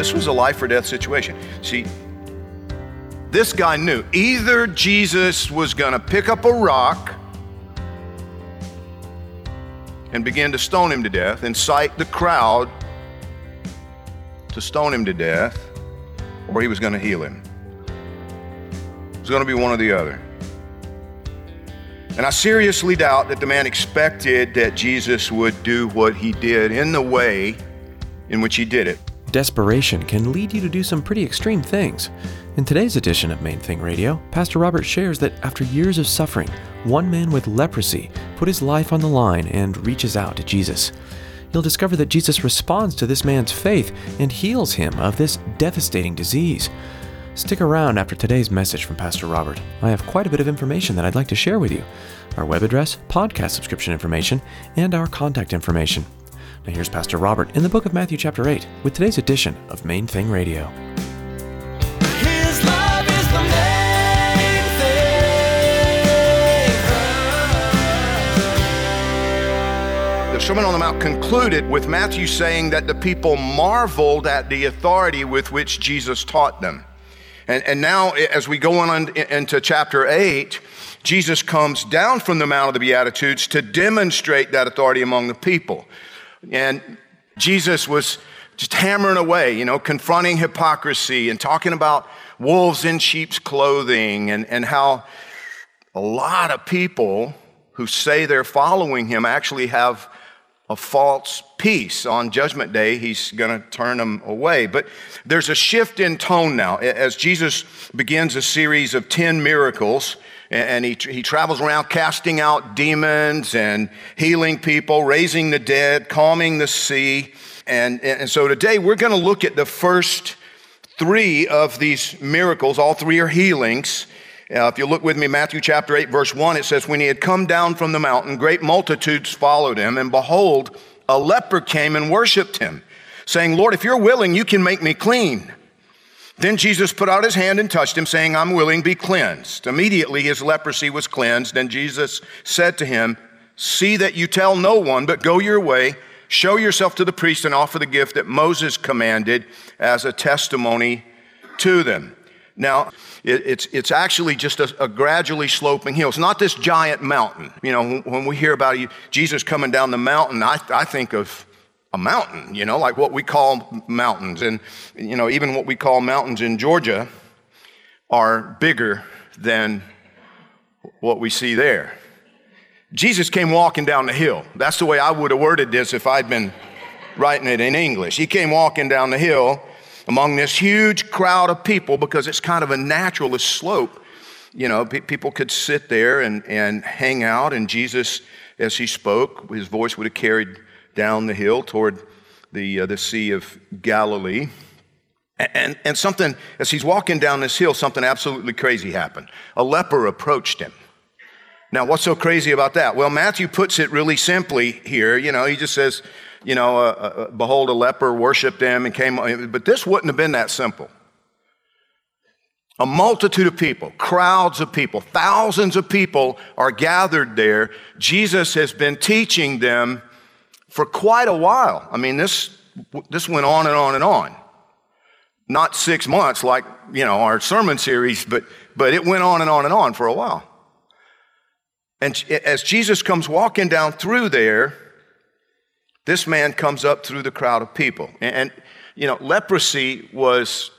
This was a life or death situation. See, this guy knew either Jesus was going to pick up a rock and begin to stone him to death, incite the crowd to stone him to death, or he was going to heal him. It was going to be one or the other. And I seriously doubt that the man expected that Jesus would do what he did in the way in which he did it. Desperation can lead you to do some pretty extreme things. In today's edition of Main Thing Radio, Pastor Robert shares that after years of suffering, one man with leprosy put his life on the line and reaches out to Jesus. You'll discover that Jesus responds to this man's faith and heals him of this devastating disease. Stick around after today's message from Pastor Robert. I have quite a bit of information that I'd like to share with you our web address, podcast subscription information, and our contact information. Now, here's Pastor Robert in the book of Matthew, chapter 8, with today's edition of Main Thing Radio. His love is the main thing. The Sermon on the Mount concluded with Matthew saying that the people marveled at the authority with which Jesus taught them. And, and now, as we go on into chapter 8, Jesus comes down from the Mount of the Beatitudes to demonstrate that authority among the people. And Jesus was just hammering away, you know, confronting hypocrisy and talking about wolves in sheep's clothing and, and how a lot of people who say they're following him actually have a false peace. On Judgment Day, he's going to turn them away. But there's a shift in tone now as Jesus begins a series of 10 miracles. And he, he travels around casting out demons and healing people, raising the dead, calming the sea. And, and so today we're going to look at the first three of these miracles. All three are healings. Uh, if you look with me, Matthew chapter 8, verse 1, it says, When he had come down from the mountain, great multitudes followed him, and behold, a leper came and worshiped him, saying, Lord, if you're willing, you can make me clean. Then Jesus put out his hand and touched him, saying, I'm willing, be cleansed. Immediately his leprosy was cleansed, and Jesus said to him, See that you tell no one, but go your way, show yourself to the priest, and offer the gift that Moses commanded as a testimony to them. Now, it, it's, it's actually just a, a, gradually sloping hill. It's not this giant mountain. You know, when, when we hear about Jesus coming down the mountain, I, I think of a mountain, you know, like what we call mountains. And, you know, even what we call mountains in Georgia are bigger than what we see there. Jesus came walking down the hill. That's the way I would have worded this if I'd been writing it in English. He came walking down the hill among this huge crowd of people because it's kind of a naturalist slope. You know, pe- people could sit there and, and hang out, and Jesus, as he spoke, his voice would have carried down the hill toward the, uh, the Sea of Galilee. And, and something, as he's walking down this hill, something absolutely crazy happened. A leper approached him. Now, what's so crazy about that? Well, Matthew puts it really simply here. You know, he just says, you know, uh, uh, behold, a leper worshiped him and came, but this wouldn't have been that simple. A multitude of people, crowds of people, thousands of people are gathered there. Jesus has been teaching them for quite a while. I mean, this, this went on and on and on. Not six months like, you know, our sermon series, but, but it went on and on and on for a while. And as Jesus comes walking down through there, this man comes up through the crowd of people. And, you know, leprosy was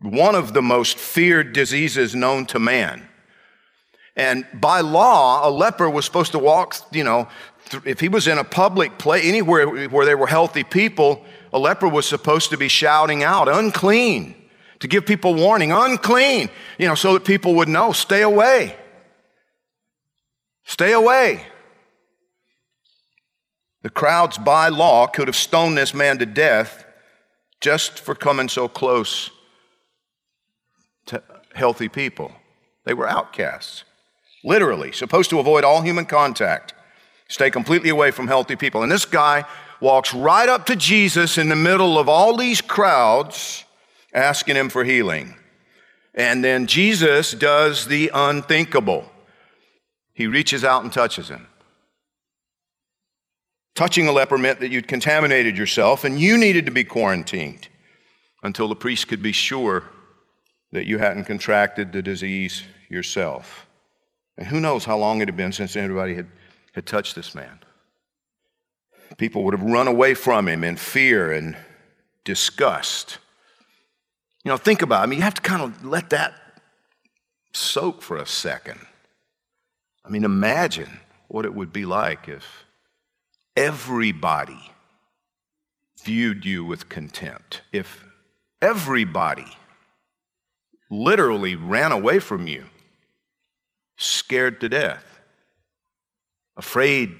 one of the most feared diseases known to man. And by law, a leper was supposed to walk, you know, if he was in a public place, anywhere where there were healthy people, a leper was supposed to be shouting out, unclean, to give people warning, unclean, you know, so that people would know, stay away. Stay away. The crowds, by law, could have stoned this man to death just for coming so close to healthy people. They were outcasts, literally, supposed to avoid all human contact, stay completely away from healthy people. And this guy walks right up to Jesus in the middle of all these crowds, asking him for healing. And then Jesus does the unthinkable. He reaches out and touches him. Touching a leper meant that you'd contaminated yourself and you needed to be quarantined until the priest could be sure that you hadn't contracted the disease yourself. And who knows how long it had been since anybody had, had touched this man. People would have run away from him in fear and disgust. You know, think about it. I mean, you have to kind of let that soak for a second. I mean, imagine what it would be like if everybody viewed you with contempt, if everybody literally ran away from you, scared to death, afraid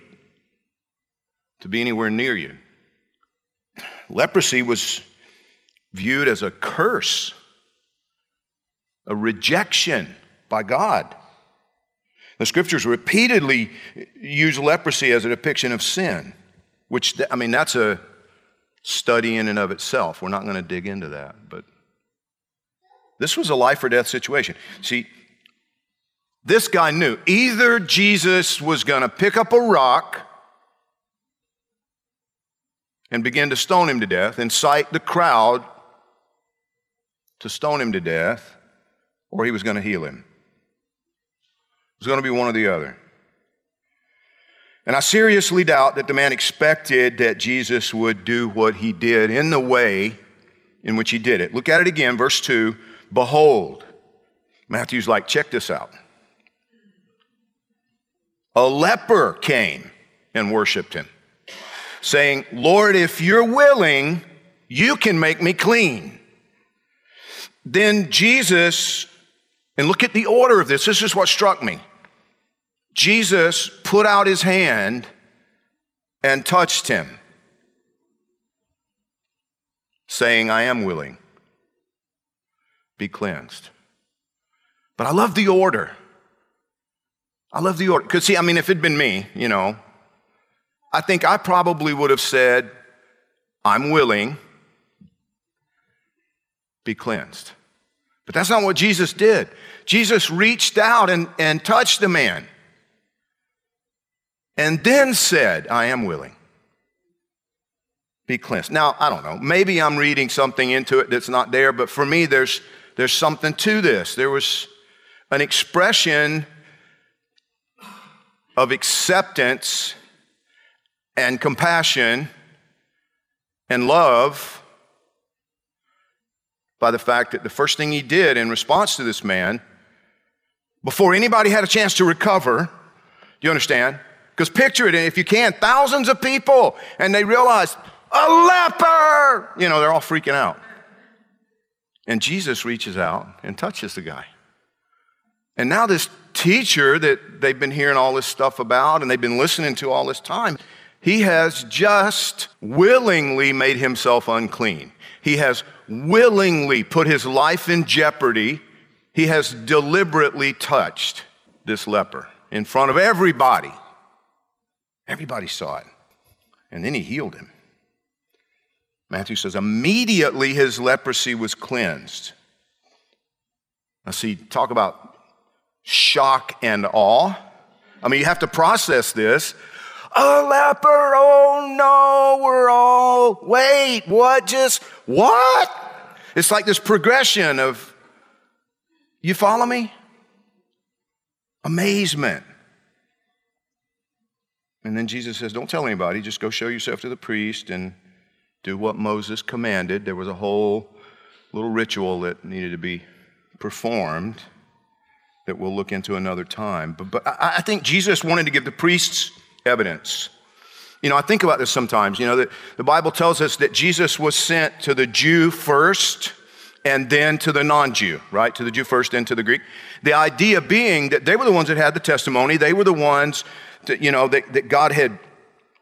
to be anywhere near you. Leprosy was viewed as a curse, a rejection by God. The scriptures repeatedly use leprosy as a depiction of sin, which, I mean, that's a study in and of itself. We're not going to dig into that, but this was a life or death situation. See, this guy knew either Jesus was going to pick up a rock and begin to stone him to death, incite the crowd to stone him to death, or he was going to heal him. It was going to be one or the other. And I seriously doubt that the man expected that Jesus would do what he did in the way in which he did it. Look at it again, verse 2. Behold, Matthew's like, check this out. A leper came and worshiped him, saying, Lord, if you're willing, you can make me clean. Then Jesus, and look at the order of this, this is what struck me. Jesus put out his hand and touched him, saying, I am willing. Be cleansed. But I love the order. I love the order. Because, see, I mean, if it'd been me, you know, I think I probably would have said, I'm willing, be cleansed. But that's not what Jesus did. Jesus reached out and, and touched the man and then said, I am willing. Be cleansed. Now, I don't know. Maybe I'm reading something into it that's not there, but for me, there's, there's something to this. There was an expression of acceptance and compassion and love by the fact that the first thing he did in response to this man, before anybody had a chance to recover, do you understand? Because picture it, if you can, thousands of people, and they realize, a leper! You know, they're all freaking out. And Jesus reaches out and touches the guy. And now, this teacher that they've been hearing all this stuff about and they've been listening to all this time, he has just willingly made himself unclean. He has willingly put his life in jeopardy. He has deliberately touched this leper in front of everybody. Everybody saw it. And then he healed him. Matthew says, immediately his leprosy was cleansed. Now, see, talk about shock and awe. I mean, you have to process this. A leper, oh no, we're all, wait, what just, what? It's like this progression of, you follow me? Amazement. And then Jesus says, Don't tell anybody, just go show yourself to the priest and do what Moses commanded. There was a whole little ritual that needed to be performed that we'll look into another time. But, but I, I think Jesus wanted to give the priests evidence You know, I think about this sometimes. You know, the, the Bible tells us that Jesus was sent to the Jew first and then to the non Jew, right? To the Jew first, then to the Greek. The idea being that they were the ones that had the testimony, they were the ones that, you know, that, that God had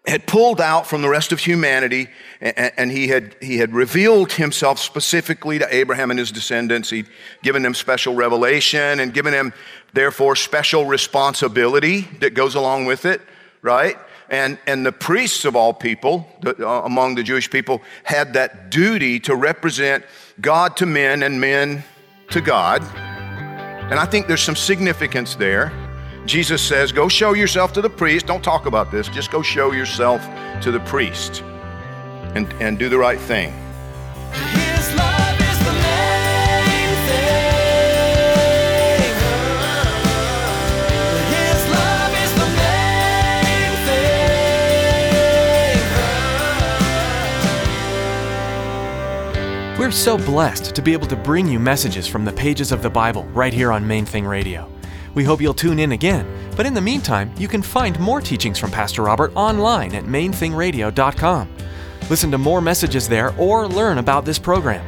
had pulled out from the rest of humanity and, and, he, had, he had revealed himself specifically to Abraham and his descendants. He'd given them special revelation and given them, therefore, special responsibility that goes along with it, right? And, and the priests of all people, the, uh, among the Jewish people, had that duty to represent God to men and men to God. And I think there's some significance there. Jesus says, Go show yourself to the priest. Don't talk about this. Just go show yourself to the priest and, and do the right thing. His love is the main thing. His love is the main thing. We're so blessed to be able to bring you messages from the pages of the Bible right here on Main Thing Radio. We hope you'll tune in again, but in the meantime, you can find more teachings from Pastor Robert online at mainthingradio.com. Listen to more messages there or learn about this program.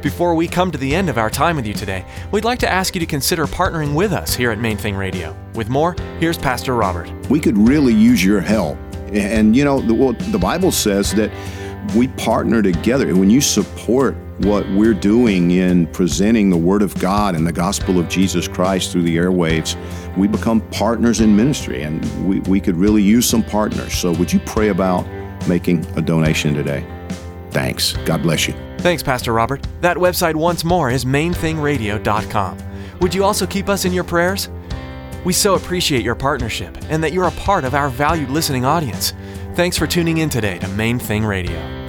Before we come to the end of our time with you today, we'd like to ask you to consider partnering with us here at Main Thing Radio. With more, here's Pastor Robert. we could really use your help. And you know, the, well, the Bible says that we partner together. When you support what we're doing in presenting the Word of God and the gospel of Jesus Christ through the airwaves, we become partners in ministry, and we, we could really use some partners. So, would you pray about making a donation today? Thanks. God bless you. Thanks, Pastor Robert. That website once more is mainthingradio.com. Would you also keep us in your prayers? We so appreciate your partnership and that you're a part of our valued listening audience. Thanks for tuning in today to Main Thing Radio.